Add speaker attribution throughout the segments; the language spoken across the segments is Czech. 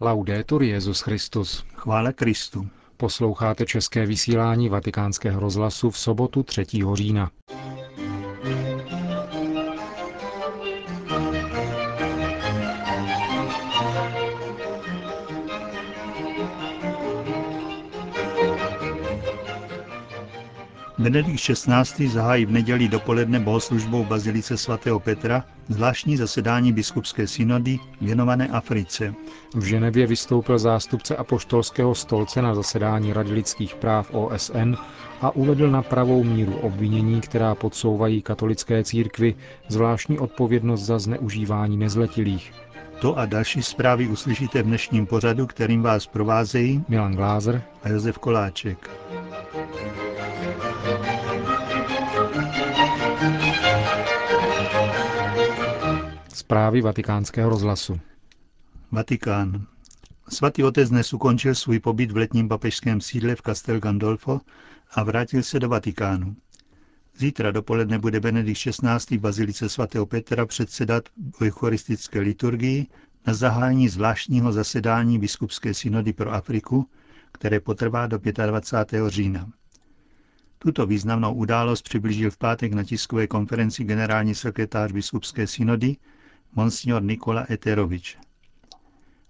Speaker 1: Laudetur Jezus Christus.
Speaker 2: Chvále Kristu.
Speaker 1: Posloucháte české vysílání Vatikánského rozhlasu v sobotu 3. října.
Speaker 2: Benedikt XVI. zahájí v neděli dopoledne bohoslužbou v Bazilice svatého Petra zvláštní zasedání biskupské synody věnované Africe.
Speaker 1: V Ženevě vystoupil zástupce apoštolského stolce na zasedání Rady lidských práv OSN a uvedl na pravou míru obvinění, která podsouvají katolické církvi zvláštní odpovědnost za zneužívání nezletilých.
Speaker 2: To a další zprávy uslyšíte v dnešním pořadu, kterým vás provázejí
Speaker 1: Milan Glázer
Speaker 2: a Josef Koláček.
Speaker 1: Zprávy vatikánského rozhlasu.
Speaker 2: Vatikán. Svatý otec dnes ukončil svůj pobyt v letním papežském sídle v Castel Gandolfo a vrátil se do Vatikánu. Zítra dopoledne bude Benedikt XVI. v Bazilice svatého Petra předsedat eucharistické liturgii na zahájení zvláštního zasedání biskupské synody pro Afriku, které potrvá do 25. října. Tuto významnou událost přiblížil v pátek na tiskové konferenci generální sekretář biskupské synody monsignor Nikola Eterovič.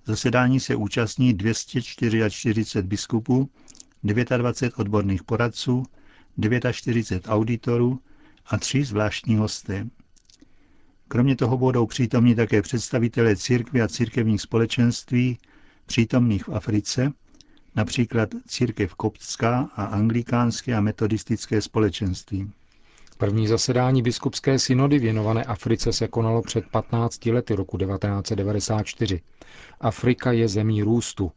Speaker 2: Zasedání se účastní 244 biskupů, 29 odborných poradců, 49 auditorů a tři zvláštní hosté. Kromě toho budou přítomní také představitelé církvy a církevních společenství přítomných v Africe, například církev koptská a anglikánské a metodistické společenství.
Speaker 1: První zasedání biskupské synody věnované Africe se konalo před 15 lety roku 1994. Afrika je zemí růstu.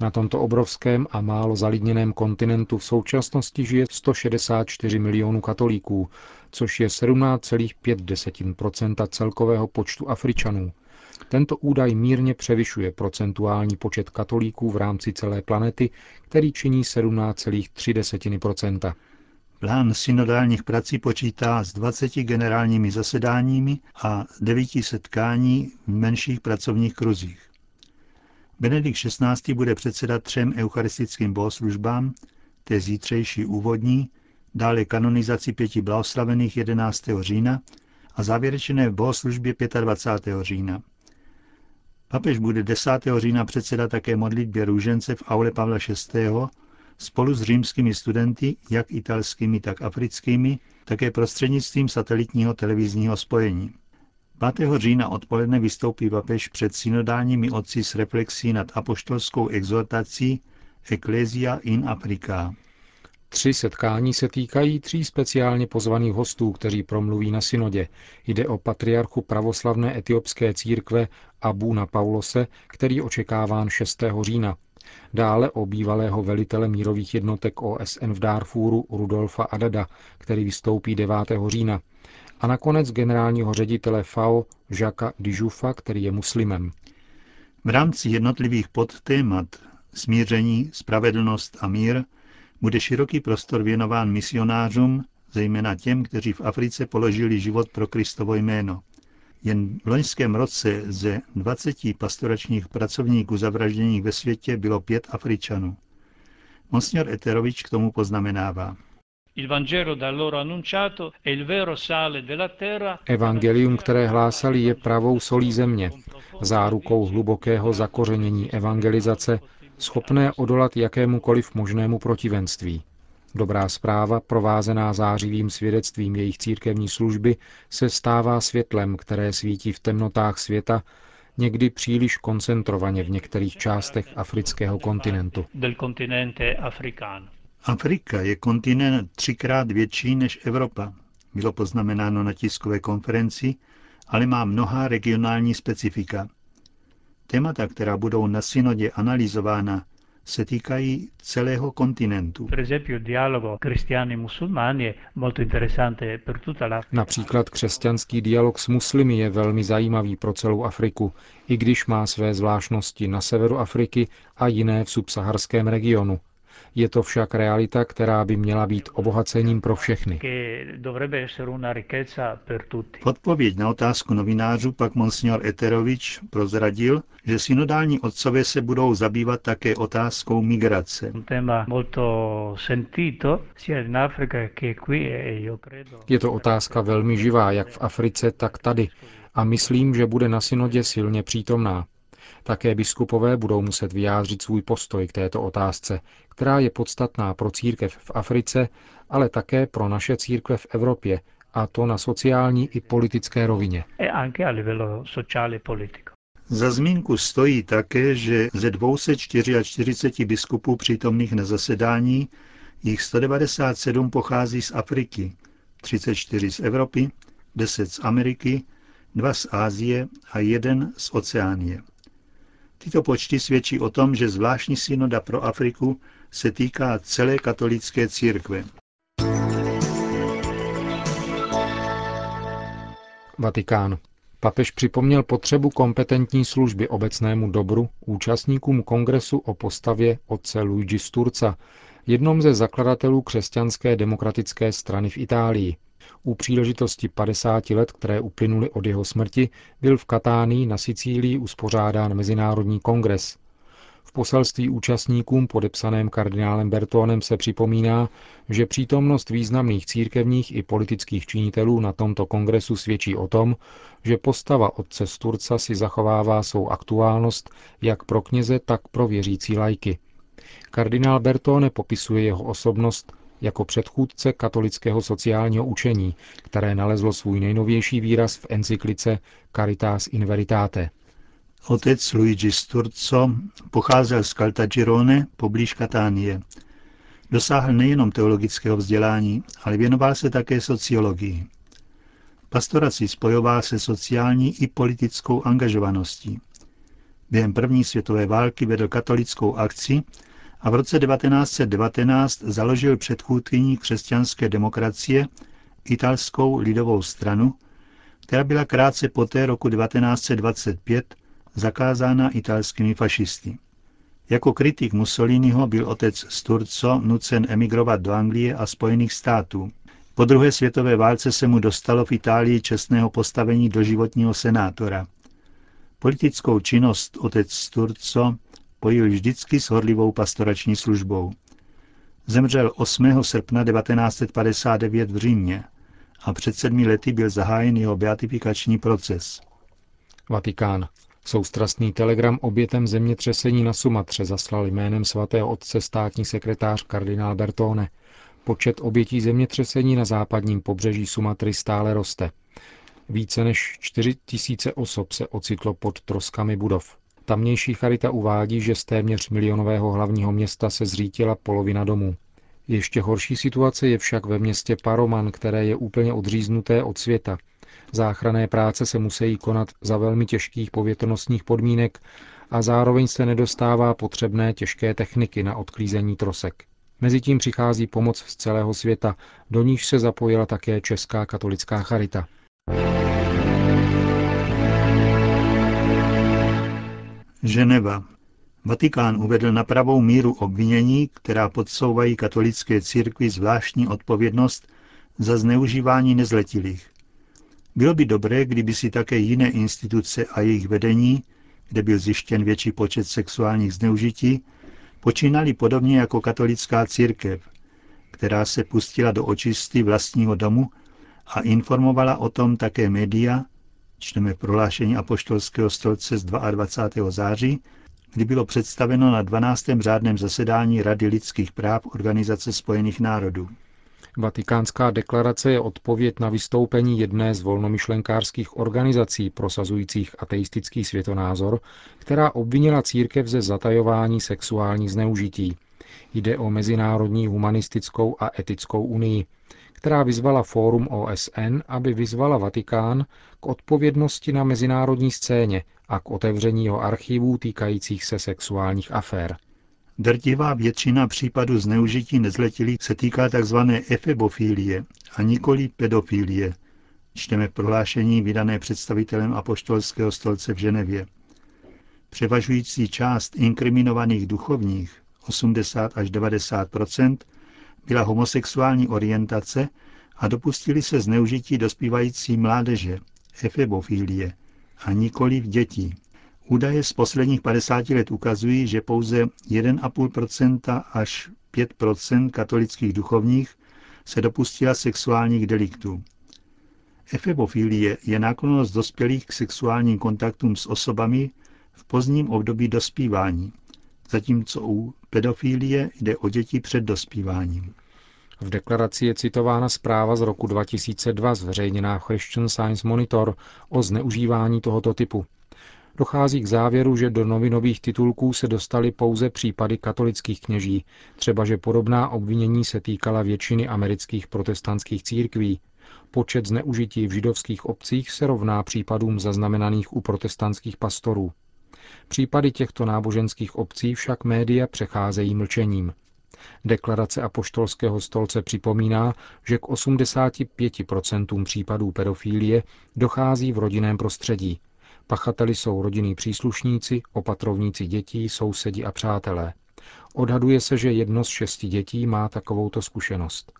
Speaker 1: Na tomto obrovském a málo zalidněném kontinentu v současnosti žije 164 milionů katolíků, což je 17,5% celkového počtu Afričanů. Tento údaj mírně převyšuje procentuální počet katolíků v rámci celé planety, který činí 17,3
Speaker 2: Plán synodálních prací počítá s 20 generálními zasedáními a 9 setkání v menších pracovních kruzích. Benedikt XVI. bude předsedat třem eucharistickým bohoslužbám, té zítřejší úvodní, dále kanonizaci pěti blahoslavených 11. října a závěrečné bohoslužbě 25. října. Papež bude 10. října předsedat také modlitbě růžence v aule Pavla VI spolu s římskými studenty, jak italskými, tak africkými, také prostřednictvím satelitního televizního spojení. 5. října odpoledne vystoupí papež před synodálními otci s reflexí nad apoštolskou exhortací Ecclesia in Africa.
Speaker 1: Tři setkání se týkají tří speciálně pozvaných hostů, kteří promluví na synodě. Jde o patriarchu pravoslavné etiopské církve Abuna Paulose, který očekáván 6. října, Dále o bývalého velitele mírových jednotek OSN v Darfuru Rudolfa Adada, který vystoupí 9. října. A nakonec generálního ředitele FAO Žaka Dižufa, který je muslimem.
Speaker 2: V rámci jednotlivých podtémat smíření, spravedlnost a mír bude široký prostor věnován misionářům, zejména těm, kteří v Africe položili život pro Kristovo jméno – jen v loňském roce ze 20 pastoračních pracovníků zavražděných ve světě bylo pět Afričanů. Monsignor Eterovič k tomu poznamenává.
Speaker 1: Evangelium, které hlásali, je pravou solí země, zárukou hlubokého zakořenění evangelizace, schopné odolat jakémukoliv možnému protivenství. Dobrá zpráva, provázená zářivým svědectvím jejich církevní služby, se stává světlem, které svítí v temnotách světa, někdy příliš koncentrovaně v některých částech afrického kontinentu.
Speaker 2: Afrika je kontinent třikrát větší než Evropa, bylo poznamenáno na tiskové konferenci, ale má mnohá regionální specifika. Témata, která budou na synodě analyzována, se týkají celého kontinentu.
Speaker 1: Například křesťanský dialog s muslimy je velmi zajímavý pro celou Afriku, i když má své zvláštnosti na severu Afriky a jiné v subsaharském regionu. Je to však realita, která by měla být obohacením pro všechny.
Speaker 2: V odpověď na otázku novinářů pak monsignor Eterovič prozradil, že synodální otcové se budou zabývat také otázkou migrace.
Speaker 1: Je to otázka velmi živá, jak v Africe, tak tady. A myslím, že bude na synodě silně přítomná. Také biskupové budou muset vyjádřit svůj postoj k této otázce, která je podstatná pro církev v Africe, ale také pro naše církve v Evropě, a to na sociální i politické rovině.
Speaker 2: E Za zmínku stojí také, že ze 244 biskupů přítomných na zasedání jich 197 pochází z Afriky, 34 z Evropy, 10 z Ameriky, 2 z Ázie a jeden z Oceánie. Tyto počty svědčí o tom, že zvláštní synoda pro Afriku se týká celé katolické církve.
Speaker 1: Vatikán. Papež připomněl potřebu kompetentní služby obecnému dobru účastníkům kongresu o postavě otce Luigi Sturca, jednom ze zakladatelů křesťanské demokratické strany v Itálii. U příležitosti 50 let, které uplynuly od jeho smrti, byl v Katánii na Sicílii uspořádán Mezinárodní kongres. V poselství účastníkům podepsaném kardinálem Bertónem se připomíná, že přítomnost významných církevních i politických činitelů na tomto kongresu svědčí o tom, že postava otce Sturca si zachovává svou aktuálnost jak pro kněze, tak pro věřící lajky. Kardinál Bertone popisuje jeho osobnost jako předchůdce katolického sociálního učení, které nalezlo svůj nejnovější výraz v encyklice Caritas in Veritate.
Speaker 2: Otec Luigi Sturzo pocházel z Caltagirone poblíž Katánie. Dosáhl nejenom teologického vzdělání, ale věnoval se také sociologii. Pastoraci spojoval se sociální i politickou angažovaností. Během první světové války vedl katolickou akci a v roce 1919 založil předchůdkyní křesťanské demokracie italskou lidovou stranu, která byla krátce poté roku 1925 zakázána italskými fašisty. Jako kritik Mussoliniho byl otec Sturzo nucen emigrovat do Anglie a Spojených států. Po druhé světové válce se mu dostalo v Itálii čestného postavení doživotního senátora. Politickou činnost otec Sturzo spojil vždycky s horlivou pastorační službou. Zemřel 8. srpna 1959 v Římě a před sedmi lety byl zahájen jeho beatifikační proces.
Speaker 1: Vatikán. Soustrastný telegram obětem zemětřesení na Sumatře zaslal jménem svatého otce státní sekretář kardinál Bertone. Počet obětí zemětřesení na západním pobřeží Sumatry stále roste. Více než 4 tisíce osob se ocitlo pod troskami budov. Tamnější charita uvádí, že z téměř milionového hlavního města se zřítila polovina domů. Ještě horší situace je však ve městě Paroman, které je úplně odříznuté od světa. Záchranné práce se musí konat za velmi těžkých povětrnostních podmínek a zároveň se nedostává potřebné těžké techniky na odklízení trosek. Mezitím přichází pomoc z celého světa, do níž se zapojila také Česká katolická charita.
Speaker 2: Ženeva. Vatikán uvedl na pravou míru obvinění, která podsouvají katolické církvi zvláštní odpovědnost za zneužívání nezletilých. Bylo by dobré, kdyby si také jiné instituce a jejich vedení, kde byl zjištěn větší počet sexuálních zneužití, počínali podobně jako katolická církev, která se pustila do očisty vlastního domu a informovala o tom také média, Čteme prohlášení apoštolského stolce z 22. září, kdy bylo představeno na 12. řádném zasedání Rady lidských práv Organizace spojených národů.
Speaker 1: Vatikánská deklarace je odpověď na vystoupení jedné z volnomyšlenkářských organizací prosazujících ateistický světonázor, která obvinila církev ze zatajování sexuálních zneužití. Jde o Mezinárodní humanistickou a etickou unii, která vyzvala Fórum OSN, aby vyzvala Vatikán k odpovědnosti na mezinárodní scéně a k otevření jeho archivů týkajících se sexuálních afér.
Speaker 2: Drtivá většina případů zneužití nezletilých se týká tzv. efebofilie a nikoli pedofilie, čteme prohlášení vydané představitelem apoštolského stolce v Ženevě. Převažující část inkriminovaných duchovních, 80 až 90 byla homosexuální orientace a dopustili se zneužití dospívající mládeže, efebofilie, a nikoli v dětí. Údaje z posledních 50 let ukazují, že pouze 1,5% až 5% katolických duchovních se dopustila sexuálních deliktů. Efebofilie je náklonost dospělých k sexuálním kontaktům s osobami v pozdním období dospívání, zatímco u pedofilie jde o děti před dospíváním.
Speaker 1: V deklaraci je citována zpráva z roku 2002 zveřejněná v Christian Science Monitor o zneužívání tohoto typu. Dochází k závěru, že do novinových titulků se dostaly pouze případy katolických kněží, třeba že podobná obvinění se týkala většiny amerických protestantských církví. Počet zneužití v židovských obcích se rovná případům zaznamenaných u protestantských pastorů. Případy těchto náboženských obcí však média přecházejí mlčením. Deklarace apoštolského stolce připomíná, že k 85% případů pedofílie dochází v rodinném prostředí. Pachateli jsou rodinní příslušníci, opatrovníci dětí, sousedi a přátelé. Odhaduje se, že jedno z šesti dětí má takovouto zkušenost.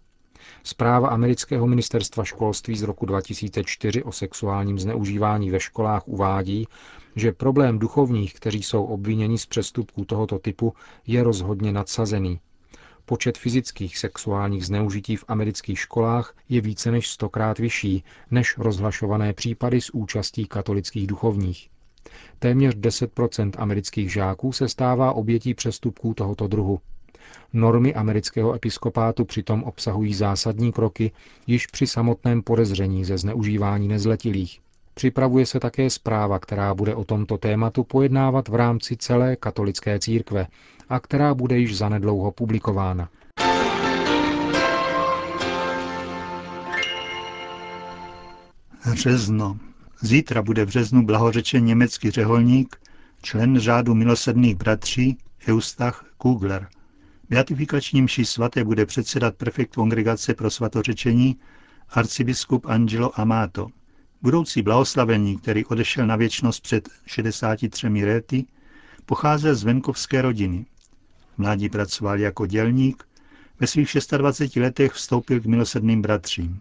Speaker 1: Zpráva amerického ministerstva školství z roku 2004 o sexuálním zneužívání ve školách uvádí, že problém duchovních, kteří jsou obviněni z přestupků tohoto typu, je rozhodně nadsazený. Počet fyzických sexuálních zneužití v amerických školách je více než stokrát vyšší než rozhlašované případy s účastí katolických duchovních. Téměř 10% amerických žáků se stává obětí přestupků tohoto druhu. Normy amerického episkopátu přitom obsahují zásadní kroky již při samotném podezření ze zneužívání nezletilých. Připravuje se také zpráva, která bude o tomto tématu pojednávat v rámci celé katolické církve a která bude již zanedlouho publikována.
Speaker 2: Řezno. Zítra bude v březnu blahořečen německý řeholník, člen řádu milosedných bratří Eustach Kugler. Beatifikačním mši svaté bude předsedat prefekt kongregace pro svatořečení arcibiskup Angelo Amato. Budoucí blahoslavený, který odešel na věčnost před 63 lety, pocházel z venkovské rodiny. Mládí pracoval jako dělník, ve svých 26 letech vstoupil k milosedným bratřím.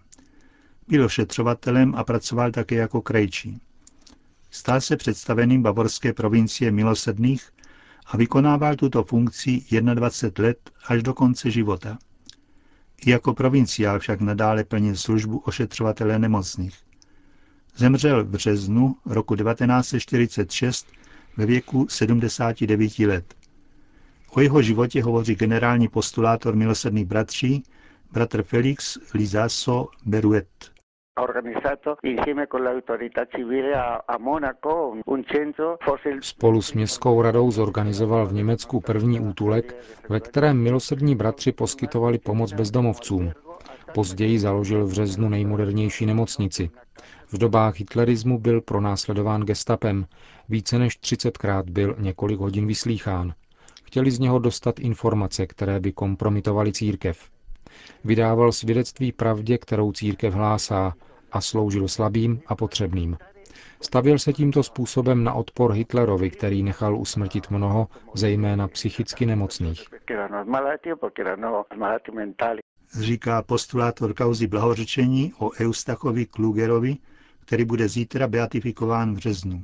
Speaker 2: Byl ošetřovatelem a pracoval také jako krejčí. Stal se představeným bavorské provincie milosedných a vykonával tuto funkci 21 let až do konce života. I jako provinciál však nadále plnil službu ošetřovatele nemocných. Zemřel v březnu roku 1946 ve věku 79 let. O jeho životě hovoří generální postulátor milosedných bratří, bratr Felix Lizaso Beruet.
Speaker 1: Spolu s městskou radou zorganizoval v Německu první útulek, ve kterém milosrdní bratři poskytovali pomoc bezdomovcům. Později založil v březnu nejmodernější nemocnici. V dobách hitlerismu byl pronásledován gestapem. Více než 30krát byl několik hodin vyslýchán. Chtěli z něho dostat informace, které by kompromitovaly církev. Vydával svědectví pravdě, kterou církev hlásá, a sloužil slabým a potřebným. Stavil se tímto způsobem na odpor Hitlerovi, který nechal usmrtit mnoho, zejména psychicky nemocných.
Speaker 2: Říká postulátor kauzy blahořečení o Eustachovi Klugerovi, který bude zítra beatifikován v březnu.